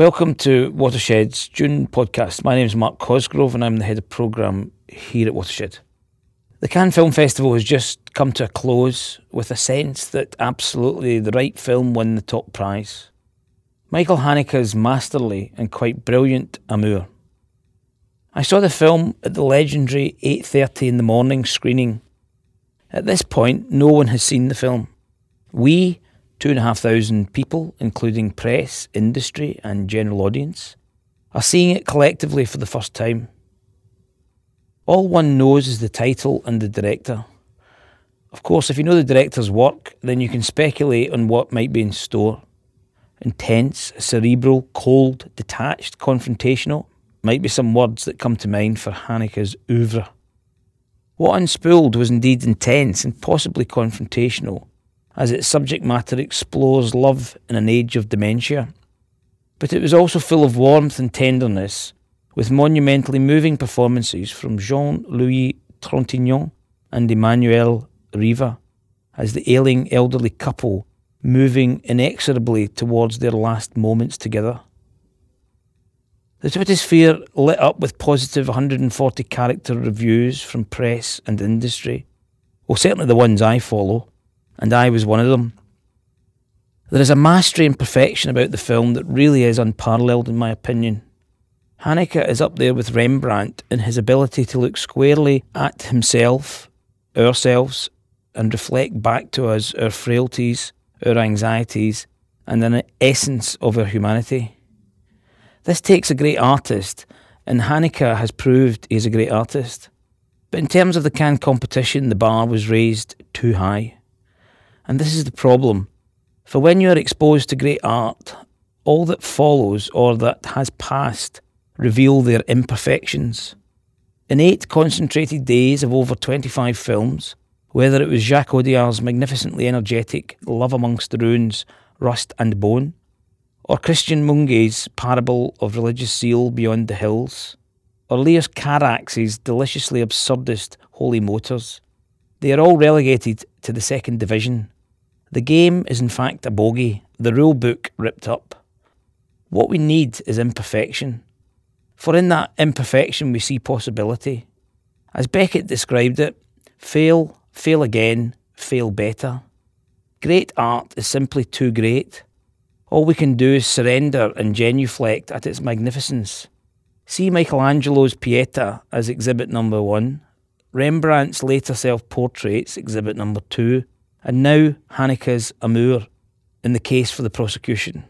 Welcome to Watershed's June podcast. My name is Mark Cosgrove and I'm the head of programme here at Watershed. The Cannes Film Festival has just come to a close with a sense that absolutely the right film won the top prize. Michael Haneke's masterly and quite brilliant Amour. I saw the film at the legendary 8:30 in the morning screening. At this point, no one has seen the film. We two and a half thousand people, including press, industry, and general audience, are seeing it collectively for the first time. All one knows is the title and the director. Of course, if you know the director's work, then you can speculate on what might be in store. Intense, cerebral, cold, detached, confrontational might be some words that come to mind for Haneke's oeuvre. What Unspooled was indeed intense and possibly confrontational, as its subject matter explores love in an age of dementia. But it was also full of warmth and tenderness, with monumentally moving performances from Jean Louis Trintignant and Emmanuelle Riva as the ailing elderly couple moving inexorably towards their last moments together. The Twitter sphere lit up with positive 140 character reviews from press and industry. Well, certainly the ones I follow and I was one of them. There is a mastery and perfection about the film that really is unparalleled, in my opinion. Haneke is up there with Rembrandt in his ability to look squarely at himself, ourselves, and reflect back to us our frailties, our anxieties, and an essence of our humanity. This takes a great artist, and Haneke has proved he's a great artist. But in terms of the Cannes competition, the bar was raised too high. And this is the problem. For when you are exposed to great art, all that follows or that has passed reveal their imperfections. In eight concentrated days of over 25 films, whether it was Jacques Audiard's magnificently energetic Love Amongst the Ruins, Rust and Bone, or Cristian Mungiu's Parable of Religious Zeal Beyond the Hills, or Leos Carax's deliciously absurdist Holy Motors, they are all relegated to the second division the game is in fact a bogey, the rule book ripped up. What we need is imperfection. For in that imperfection we see possibility. As Beckett described it, fail, fail again, fail better. Great art is simply too great. All we can do is surrender and genuflect at its magnificence. See Michelangelo's Pieta as exhibit number one, Rembrandt's later self portraits, exhibit number two, and now Haneke's Amour in the case for the prosecution.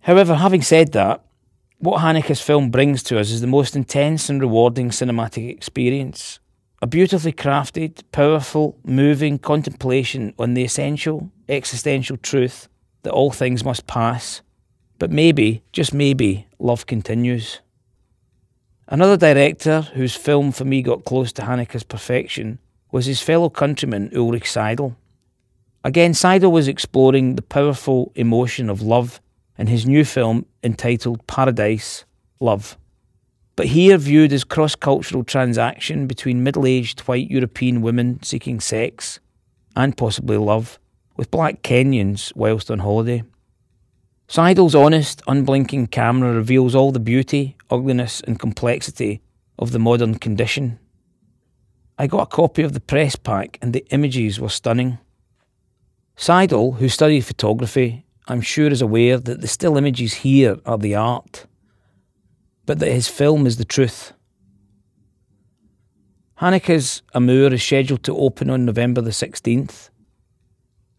However, having said that, what Haneke's film brings to us is the most intense and rewarding cinematic experience. A beautifully crafted, powerful, moving contemplation on the essential, existential truth that all things must pass, but maybe, just maybe, love continues. Another director whose film for me got close to Haneke's perfection was his fellow countryman Ulrich Seidl. Again, Seidl was exploring the powerful emotion of love in his new film entitled Paradise Love. But here viewed as cross cultural transaction between middle aged white European women seeking sex and possibly love with black Kenyans whilst on holiday. Seidl's honest, unblinking camera reveals all the beauty, ugliness, and complexity of the modern condition. I got a copy of the press pack, and the images were stunning. Seidl, who studied photography, I'm sure is aware that the still images here are the art, but that his film is the truth. Haneke's Amour is scheduled to open on November the 16th.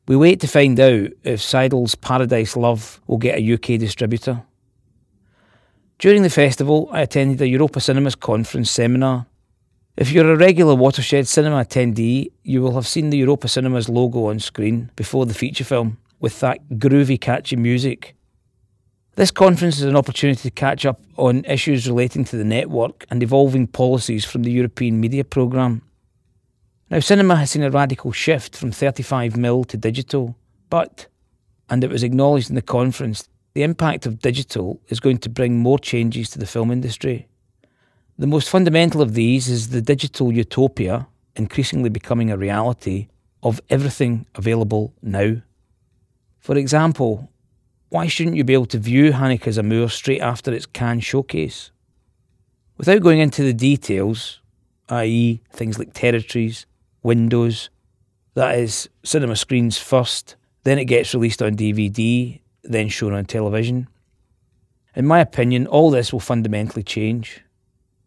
We wait to find out if Seidl's Paradise Love will get a UK distributor. During the festival, I attended a Europa Cinemas conference seminar if you're a regular Watershed Cinema attendee, you will have seen the Europa Cinemas logo on screen before the feature film, with that groovy, catchy music. This conference is an opportunity to catch up on issues relating to the network and evolving policies from the European Media Programme. Now, cinema has seen a radical shift from 35mm to digital, but, and it was acknowledged in the conference, the impact of digital is going to bring more changes to the film industry. The most fundamental of these is the digital utopia increasingly becoming a reality of everything available now. For example, why shouldn't you be able to view Haneke's Amour straight after its Cannes showcase? Without going into the details, i.e., things like territories, windows, that is, cinema screens first, then it gets released on DVD, then shown on television. In my opinion, all this will fundamentally change.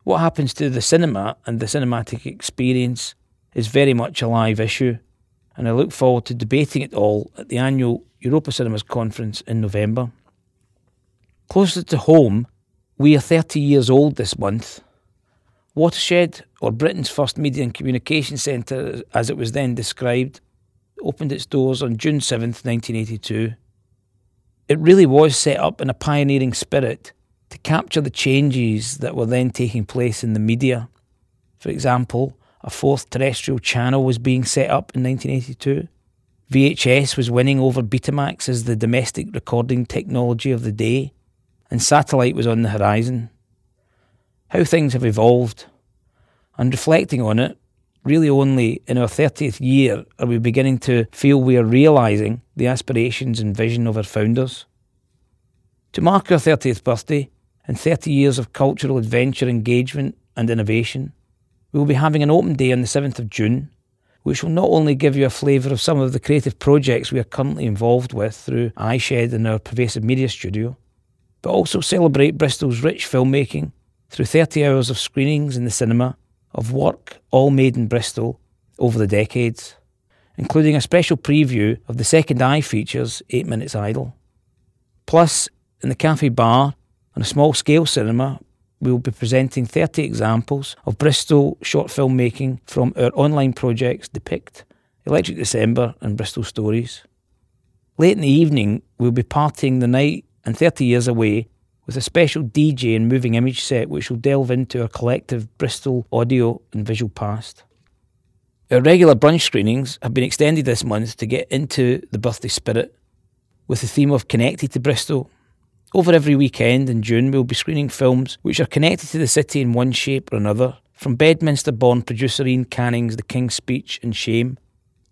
What happens to the cinema and the cinematic experience is very much a live issue, and I look forward to debating it all at the annual Europa Cinemas conference in November. Closer to home, we are 30 years old this month. Watershed, or Britain's first media and communication centre as it was then described, opened its doors on June 7th, 1982. It really was set up in a pioneering spirit to capture the changes that were then taking place in the media. For example, a fourth terrestrial channel was being set up in 1982. VHS was winning over Betamax as the domestic recording technology of the day, and satellite was on the horizon. How things have evolved. And reflecting on it, really only in our 30th year are we beginning to feel we are realising the aspirations and vision of our founders. To mark our 30th birthday and 30 years of cultural adventure, engagement, and innovation, we will be having an open day on the 7th of June which will not only give you a flavour of some of the creative projects we are currently involved with through iShed and our pervasive media studio, but also celebrate Bristol's rich filmmaking through 30 hours of screenings in the cinema of work all made in Bristol over the decades, including a special preview of the second eye features 8 Minutes Idle. Plus, in the cafe bar, on a small scale cinema, we will be presenting 30 examples of Bristol short film making from our online projects Depict, Electric December, and Bristol Stories. Late in the evening, we'll be partying the night and 30 years away with a special DJ and moving image set which will delve into our collective Bristol audio and visual past. Our regular brunch screenings have been extended this month to get into the birthday spirit with the theme of Connected to Bristol over every weekend in June, we'll be screening films which are connected to the city in one shape or another, from Bedminster born producer Iain Canning's The King's Speech and Shame,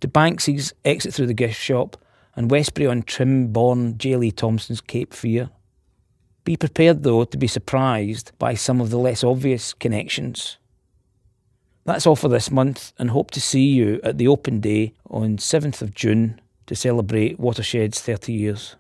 to Banksy's Exit Through the Gift Shop, and Westbury on Trym born J. Lee Thompson's Cape Fear. Be prepared, though, to be surprised by some of the less obvious connections. That's all for this month, and hope to see you at the open day on 7th of June to celebrate Watershed's 30 years.